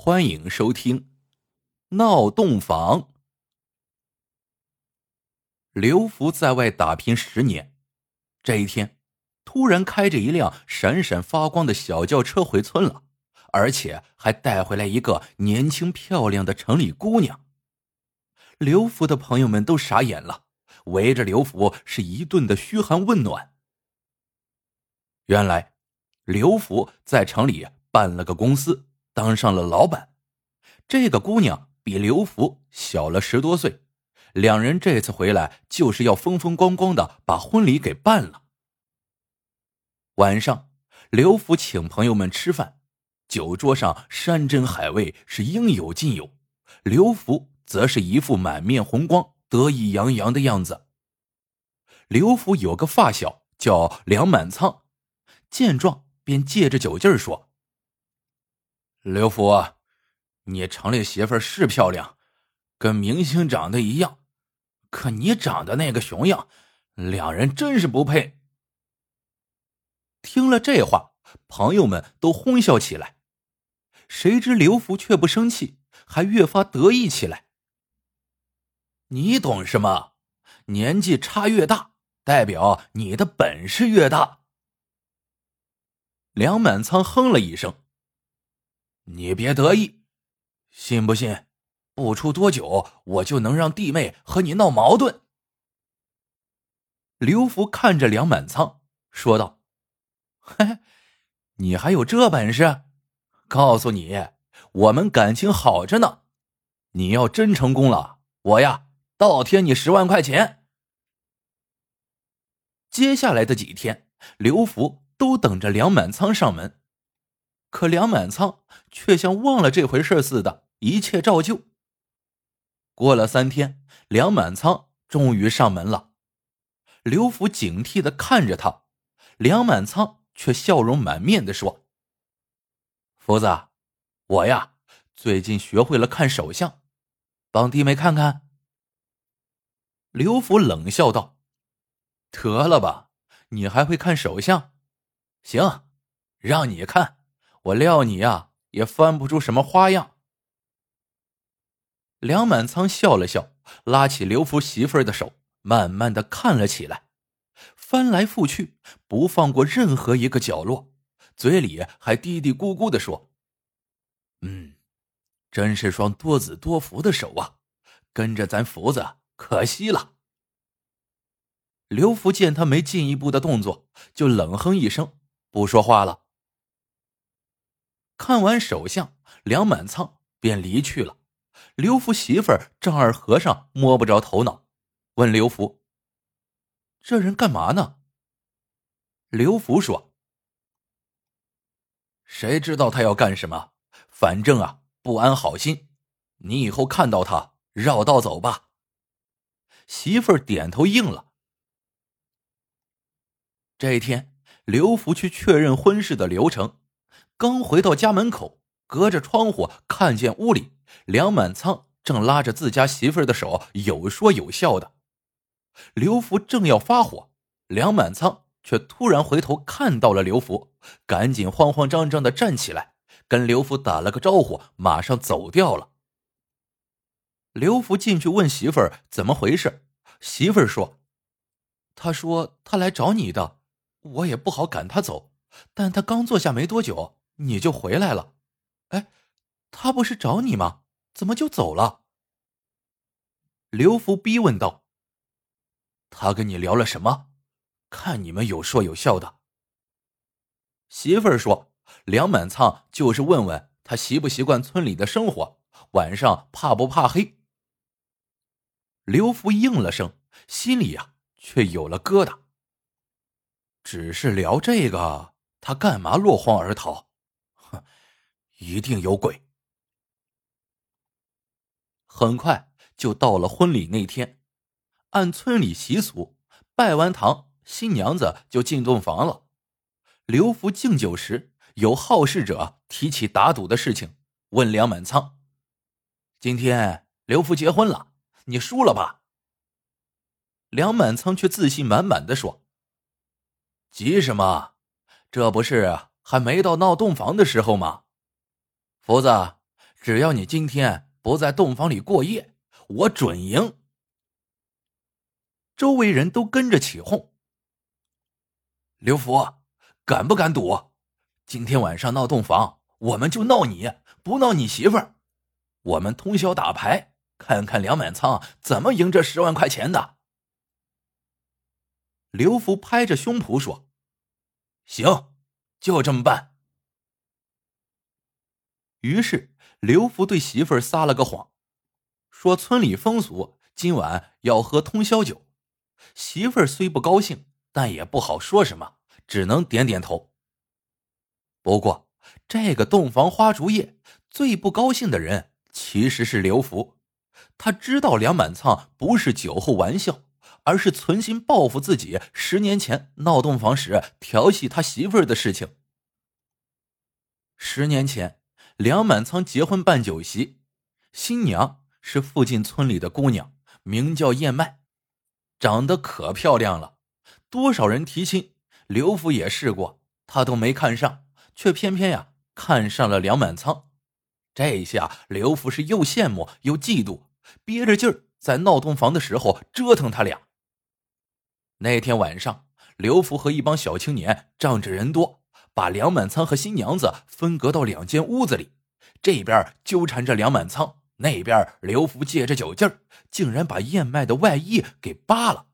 欢迎收听《闹洞房》。刘福在外打拼十年，这一天突然开着一辆闪闪发光的小轿车回村了，而且还带回来一个年轻漂亮的城里姑娘。刘福的朋友们都傻眼了，围着刘福是一顿的嘘寒问暖。原来，刘福在城里办了个公司。当上了老板，这个姑娘比刘福小了十多岁，两人这次回来就是要风风光光的把婚礼给办了。晚上，刘福请朋友们吃饭，酒桌上山珍海味是应有尽有，刘福则是一副满面红光、得意洋洋的样子。刘福有个发小叫梁满仓，见状便借着酒劲儿说。刘福，你城里媳妇是漂亮，跟明星长得一样，可你长得那个熊样，两人真是不配。听了这话，朋友们都哄笑起来。谁知刘福却不生气，还越发得意起来。你懂什么？年纪差越大，代表你的本事越大。梁满仓哼了一声。你别得意，信不信？不出多久，我就能让弟妹和你闹矛盾。刘福看着梁满仓说道：“嘿，你还有这本事？告诉你，我们感情好着呢。你要真成功了，我呀倒贴你十万块钱。”接下来的几天，刘福都等着梁满仓上门。可梁满仓却像忘了这回事似的，一切照旧。过了三天，梁满仓终于上门了。刘福警惕的看着他，梁满仓却笑容满面的说：“福子，我呀，最近学会了看手相，帮弟妹看看。”刘福冷笑道：“得了吧，你还会看手相？行，让你看。”我料你呀，也翻不出什么花样。梁满仓笑了笑，拉起刘福媳妇儿的手，慢慢的看了起来，翻来覆去，不放过任何一个角落，嘴里还嘀嘀咕咕的说：“嗯，真是双多子多福的手啊，跟着咱福子可惜了。”刘福见他没进一步的动作，就冷哼一声，不说话了。看完手相，梁满仓便离去了。刘福媳妇儿丈二和尚摸不着头脑，问刘福：“这人干嘛呢？”刘福说：“谁知道他要干什么？反正啊，不安好心。你以后看到他，绕道走吧。”媳妇儿点头应了。这一天，刘福去确认婚事的流程。刚回到家门口，隔着窗户看见屋里梁满仓正拉着自家媳妇儿的手，有说有笑的。刘福正要发火，梁满仓却突然回头看到了刘福，赶紧慌慌张张的站起来，跟刘福打了个招呼，马上走掉了。刘福进去问媳妇儿怎么回事，媳妇儿说：“他说他来找你的，我也不好赶他走，但他刚坐下没多久。”你就回来了，哎，他不是找你吗？怎么就走了？刘福逼问道。他跟你聊了什么？看你们有说有笑的。媳妇儿说，梁满仓就是问问他习不习惯村里的生活，晚上怕不怕黑。刘福应了声，心里呀却有了疙瘩。只是聊这个，他干嘛落荒而逃？一定有鬼。很快就到了婚礼那天，按村里习俗，拜完堂，新娘子就进洞房了。刘福敬酒时，有好事者提起打赌的事情，问梁满仓：“今天刘福结婚了，你输了吧？”梁满仓却自信满满的说：“急什么？这不是还没到闹洞房的时候吗？”福子，只要你今天不在洞房里过夜，我准赢。”周围人都跟着起哄。刘福，敢不敢赌？今天晚上闹洞房，我们就闹你，不闹你媳妇儿。我们通宵打牌，看看梁满仓怎么赢这十万块钱的。刘福拍着胸脯说：“行，就这么办。”于是刘福对媳妇儿撒了个谎，说村里风俗今晚要喝通宵酒。媳妇儿虽不高兴，但也不好说什么，只能点点头。不过，这个洞房花烛夜最不高兴的人其实是刘福。他知道梁满仓不是酒后玩笑，而是存心报复自己十年前闹洞房时调戏他媳妇儿的事情。十年前，梁满仓结婚办酒席，新娘是附近村里的姑娘，名叫燕麦。长得可漂亮了，多少人提亲，刘福也试过，他都没看上，却偏偏呀看上了梁满仓。这下刘福是又羡慕又嫉妒，憋着劲儿在闹洞房的时候折腾他俩。那天晚上，刘福和一帮小青年仗着人多，把梁满仓和新娘子分隔到两间屋子里，这边纠缠着梁满仓。那边刘福借着酒劲儿，竟然把燕麦的外衣给扒了。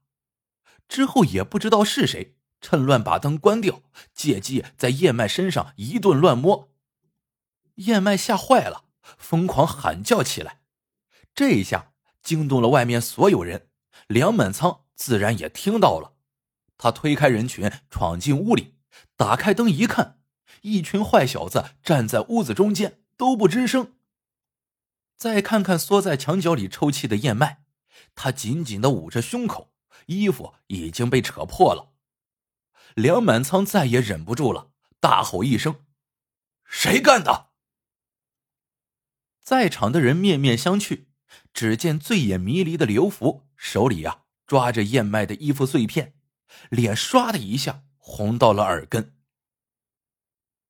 之后也不知道是谁趁乱把灯关掉，借机在燕麦身上一顿乱摸。燕麦吓坏了，疯狂喊叫起来。这一下惊动了外面所有人，梁满仓自然也听到了。他推开人群，闯进屋里，打开灯一看，一群坏小子站在屋子中间，都不吱声。再看看缩在墙角里抽泣的燕麦，他紧紧的捂着胸口，衣服已经被扯破了。梁满仓再也忍不住了，大吼一声：“谁干的？”在场的人面面相觑，只见醉眼迷离的刘福手里呀抓着燕麦的衣服碎片，脸唰的一下红到了耳根。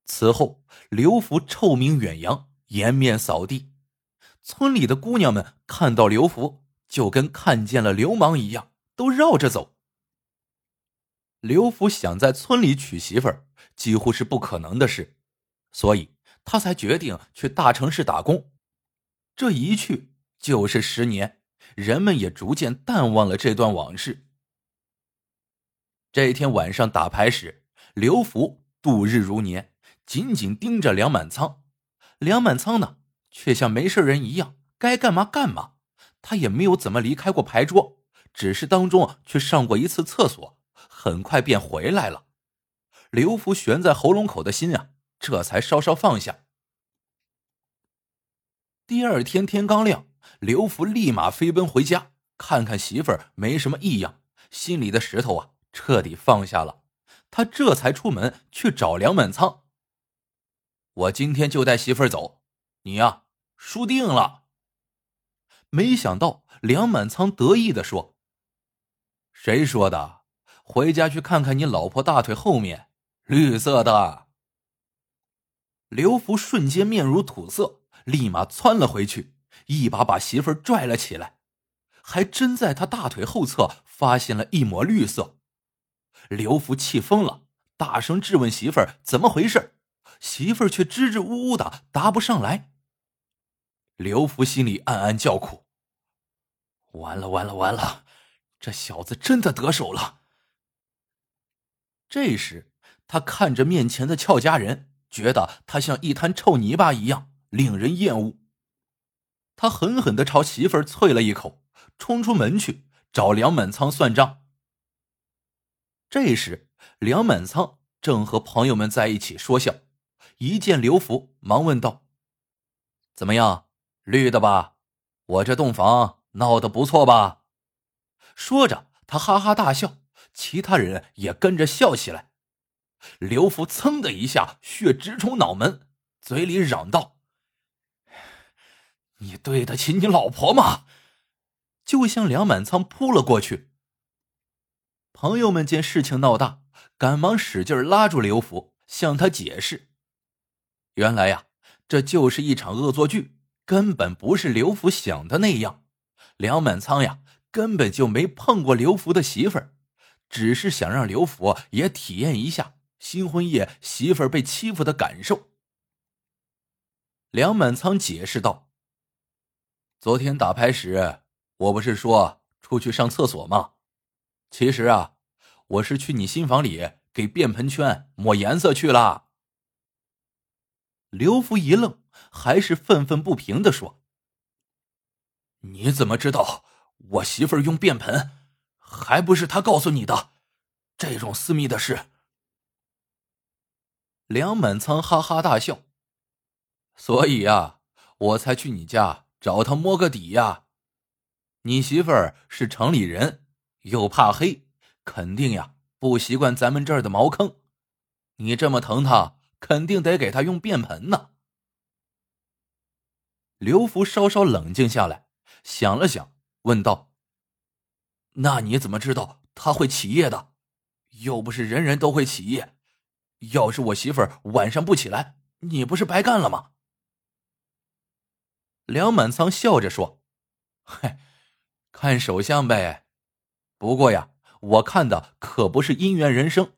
此后，刘福臭名远扬，颜面扫地。村里的姑娘们看到刘福，就跟看见了流氓一样，都绕着走。刘福想在村里娶媳妇儿，几乎是不可能的事，所以他才决定去大城市打工。这一去就是十年，人们也逐渐淡忘了这段往事。这一天晚上打牌时，刘福度日如年，紧紧盯着梁满仓。梁满仓呢？却像没事人一样，该干嘛干嘛。他也没有怎么离开过牌桌，只是当中去上过一次厕所，很快便回来了。刘福悬在喉咙口的心啊，这才稍稍放下。第二天天刚亮，刘福立马飞奔回家，看看媳妇儿没什么异样，心里的石头啊彻底放下了。他这才出门去找梁满仓。我今天就带媳妇儿走，你呀。输定了。没想到梁满仓得意的说：“谁说的？回家去看看你老婆大腿后面，绿色的。”刘福瞬间面如土色，立马窜了回去，一把把媳妇儿拽了起来，还真在他大腿后侧发现了一抹绿色。刘福气疯了，大声质问媳妇儿怎么回事，媳妇儿却支支吾吾的答不上来。刘福心里暗暗叫苦：“完了，完了，完了！这小子真的得手了。”这时，他看着面前的俏佳人，觉得她像一滩臭泥巴一样，令人厌恶。他狠狠的朝媳妇儿啐了一口，冲出门去找梁满仓算账。这时，梁满仓正和朋友们在一起说笑，一见刘福，忙问道：“怎么样？”绿的吧，我这洞房闹得不错吧？说着，他哈哈大笑，其他人也跟着笑起来。刘福噌的一下血直冲脑门，嘴里嚷道：“你对得起你老婆吗？”就向梁满仓扑了过去。朋友们见事情闹大，赶忙使劲拉住刘福，向他解释：“原来呀，这就是一场恶作剧。”根本不是刘福想的那样。梁满仓呀，根本就没碰过刘福的媳妇儿，只是想让刘福也体验一下新婚夜媳妇儿被欺负的感受。梁满仓解释道：“昨天打牌时，我不是说出去上厕所吗？其实啊，我是去你新房里给便盆圈抹颜色去了。”刘福一愣，还是愤愤不平的说。你怎么知道我媳妇儿用便盆？还不是他告诉你的？这种私密的事。梁满仓哈哈大笑。所以呀，我才去你家找他摸个底呀。你媳妇儿是城里人，又怕黑，肯定呀不习惯咱们这儿的茅坑。你这么疼她，肯定得给她用便盆呢。刘福稍稍冷静下来。想了想，问道：“那你怎么知道他会起夜的？又不是人人都会起夜。要是我媳妇儿晚上不起来，你不是白干了吗？”梁满仓笑着说：“嗨，看手相呗。不过呀，我看的可不是姻缘人生。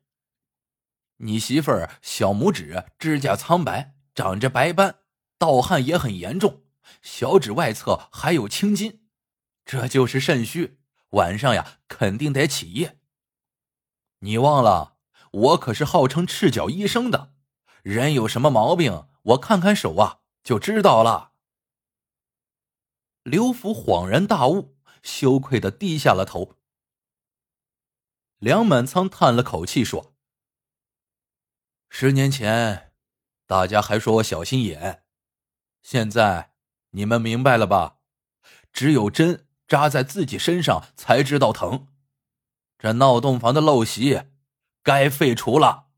你媳妇儿小拇指指甲苍白，长着白斑，盗汗也很严重。”小指外侧还有青筋，这就是肾虚，晚上呀肯定得起夜。你忘了，我可是号称赤脚医生的，人有什么毛病，我看看手啊就知道了。刘福恍然大悟，羞愧的低下了头。梁满仓叹了口气说：“十年前，大家还说我小心眼，现在……”你们明白了吧？只有针扎在自己身上才知道疼。这闹洞房的陋习该废除了。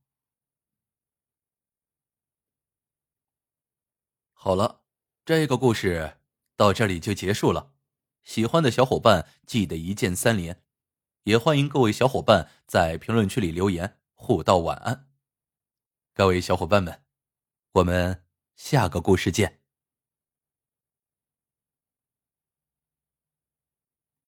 好了，这个故事到这里就结束了。喜欢的小伙伴记得一键三连，也欢迎各位小伙伴在评论区里留言互道晚安。各位小伙伴们，我们下个故事见。